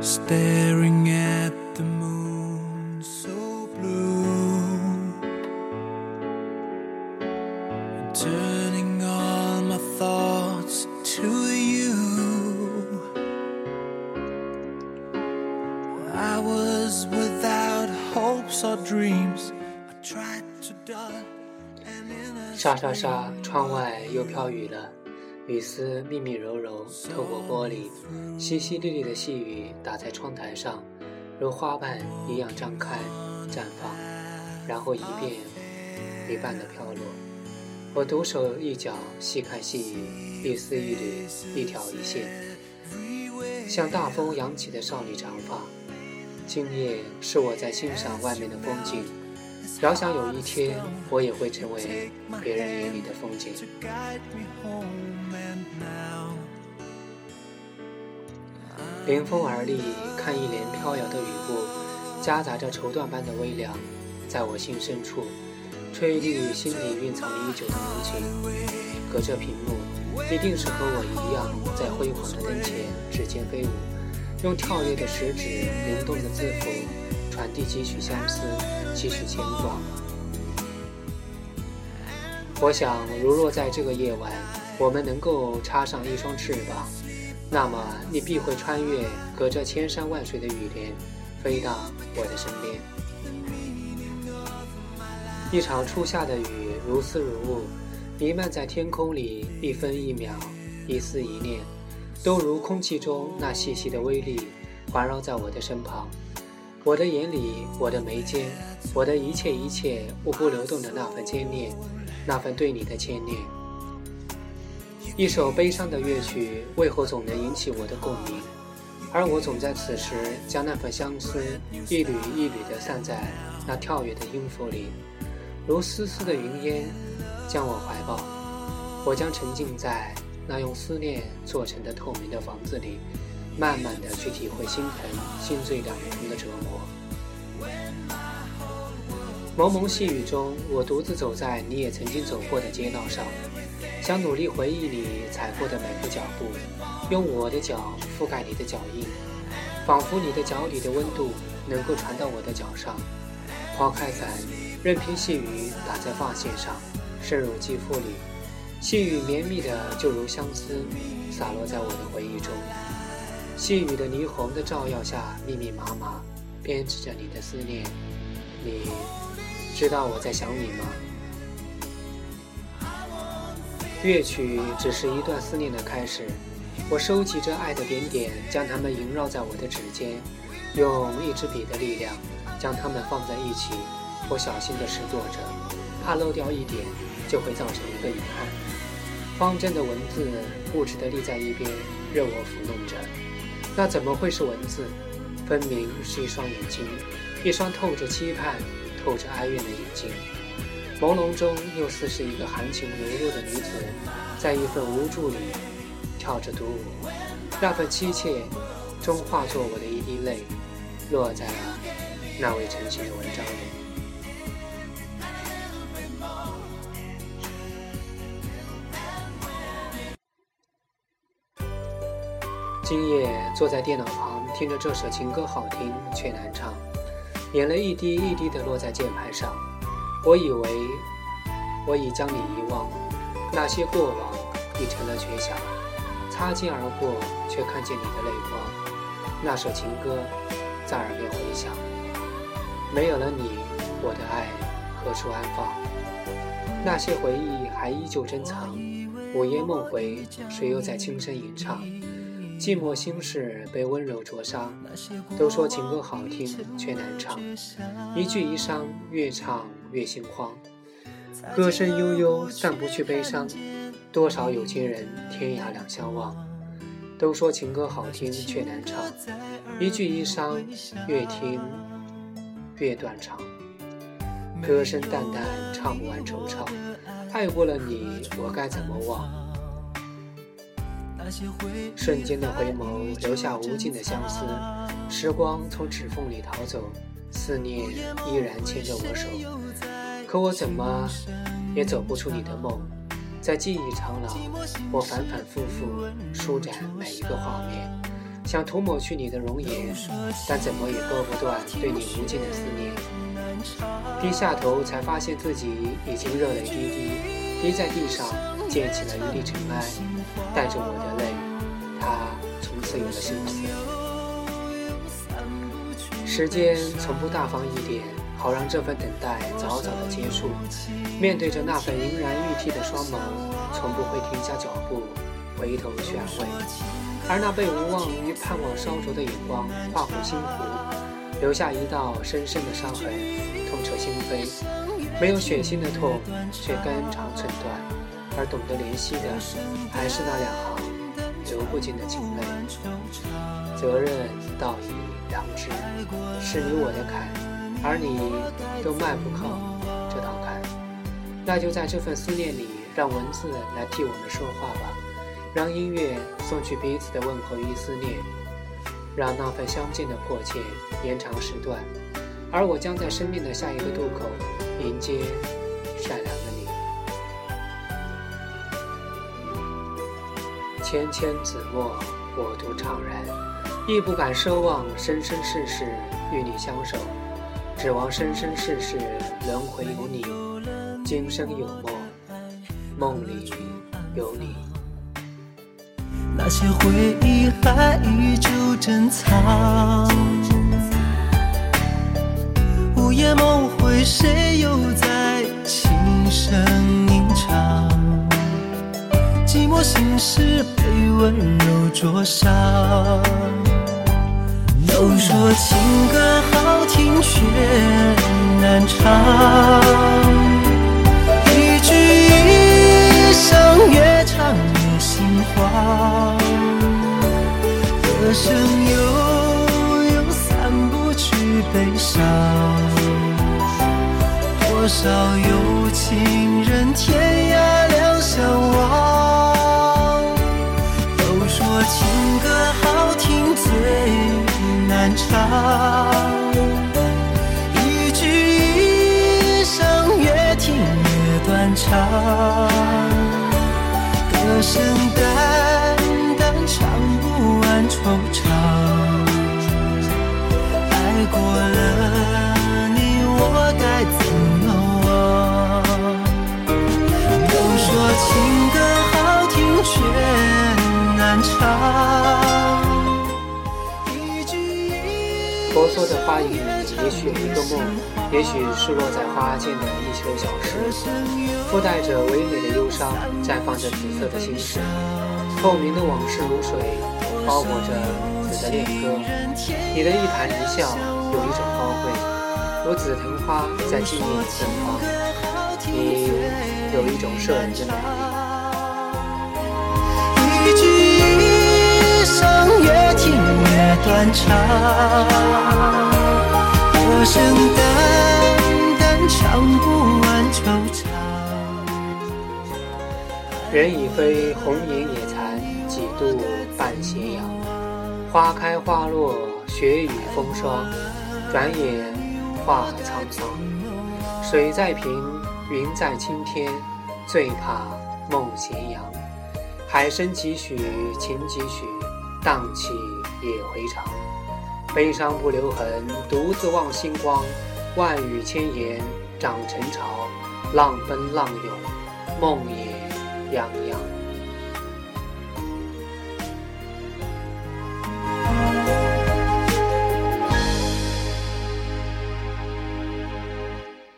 staring at the moon so blue, and turning all my thoughts to you. I was without hopes or dreams. I tried to dot an inner 沙沙沙，窗外又飘雨了， 雨丝密密柔柔透过玻璃，淅淅沥沥的细雨打在窗台上，如花瓣一样张开绽放，然后一遍一半的飘落。我独守一角，细看细雨，一丝一缕，一条一线，像大风扬起的少女长发。今夜是我在欣赏外面的风景。遥想有一天，我也会成为别人眼里的风景。临风而立，看一帘飘摇的雨布，夹杂着绸缎般的微凉，在我心深处，吹绿心里蕴藏已久的浓情。隔着屏幕，一定是和我一样，在辉煌的灯前指尖飞舞，用跳跃的食指、灵动的字符，传递几许相思，几许牵挂。我想，如若在这个夜晚，我们能够插上一双翅膀，那么你必会穿越隔着千山万水的雨帘，飞到我的身边。一场初夏的雨，如丝如雾，弥漫在天空里，一分一秒，一丝一念，都如空气中那细细的微粒，环绕在我的身旁。我的眼里，我的眉间，我的一切一切，无不流动着那份牵念，那份对你的牵念。一首悲伤的乐曲，为何总能引起我的共鸣？而我总在此时将那份相思一缕一缕地散在那跳跃的音符里，如丝丝的云烟将我怀抱。我将沉浸在那用思念做成的透明的房子里，慢慢地去体会心疼、心醉两重的折磨。蒙蒙细雨中，我独自走在你也曾经走过的街道上，想努力回忆你踩过的每个脚步，用我的脚覆盖你的脚印，仿佛你的脚底的温度能够传到我的脚上。抛开伞，任凭细雨打在发线上，渗入肌肤里，细雨绵密的就如相思，洒落在我的回忆中。细雨的霓虹的照耀下，密密麻麻，编织着你的思念。你知道我在想你吗？乐曲只是一段思念的开始，我收集着爱的点点，将它们萦绕在我的指尖，用一支笔的力量将它们放在一起。我小心地拾掇着，怕漏掉一点就会造成一个遗憾。方正的文字固执地立在一边，任我抚弄着。那怎么会是文字？分明是一双眼睛，一双透着期盼、透着哀怨的眼睛。朦胧中，又似是一个含情流露的女子，在一份无助里跳着独舞。那份凄切，终化作我的一滴泪，落在了那位陈情的文章里。今夜坐在电脑旁，听着这首情歌好听却难唱，眼泪一滴一滴地落在键盘上。我以为我已将你遗忘，那些过往已成了绝响，擦肩而过，却看见你的泪光。那首情歌在耳边回响，没有了你，我的爱何处安放？那些回忆还依旧珍藏，午夜梦回，谁又在轻声吟唱？寂寞心事被温柔灼伤，都说情歌好听却难唱，一句一伤，越唱越心慌。歌声悠悠，散不去悲伤，多少有情人天涯两相望。都说情歌好听却难唱，一句一伤，越听越断肠。歌声淡淡，唱不完惆怅。爱过了你，我该怎么忘？瞬间的回眸，留下无尽的相思。时光从指缝里逃走，思念依然牵着我手。可我怎么也走不出你的梦，在记忆长廊，我反反复复舒展每一个画面。想涂抹去你的容颜，但怎么也割不断对你无尽的思念。低下头才发现自己已经热泪滴滴，滴在地上溅起了一粒尘埃，带着我的泪，他从此有了心思。时间从不大方一点，好让这份等待早早的结束。面对着那份盈然欲滴的双眸，从不会停下脚步，回头去安慰。而那被无望与盼望烧灼的眼光划过心湖，留下一道深深的伤痕，痛彻心扉。没有血腥的痛，却肝肠寸断。而懂得怜惜的，还是那两行流不尽的情泪。责任道义良知，是你我的坎，而你都迈不靠这道坎。那就在这份思念里，让文字来替我们说话吧。让音乐送去彼此的问候与思念，让那份相见的迫切延长时段，而我将在生命的下一个渡口迎接善良的芊芊子墨，我独怅然，亦不敢奢望生生世世与你相守，指望生生世世轮回有你，今生有梦，梦里有你。那些回忆还依旧珍藏，午夜梦回，谁又在轻声吟唱？寂寞心事温柔灼伤。都说情歌好听，却难唱，一句一声越唱越心慌。歌声悠悠，散不去悲伤。多少有情人天涯两相望。情歌好听最难唱，一句一声越听越断肠。歌声淡淡唱。不完惆怅，爱过了婆娑的花影里，也许有一个梦，也许是落在花间的一秋小时，附带着唯美的忧伤，绽放着紫色的心事。透明的往事如水。包裹着紫的恋歌，你的一谈一笑有一种高贵，如紫藤花在纪念你芬芳。你有一种摄人的美丽。一句一声越听越断肠，歌声淡淡唱不完惆怅。人已飞，红颜也残，几度半斜阳。花开花落，雪雨风霜，转眼化沧桑。水在平，云在青天，最怕梦斜阳。海深几许，情几许，荡气也回肠。悲伤不留痕，独自望星光。万语千言长成潮，浪奔浪涌，梦也泱泱。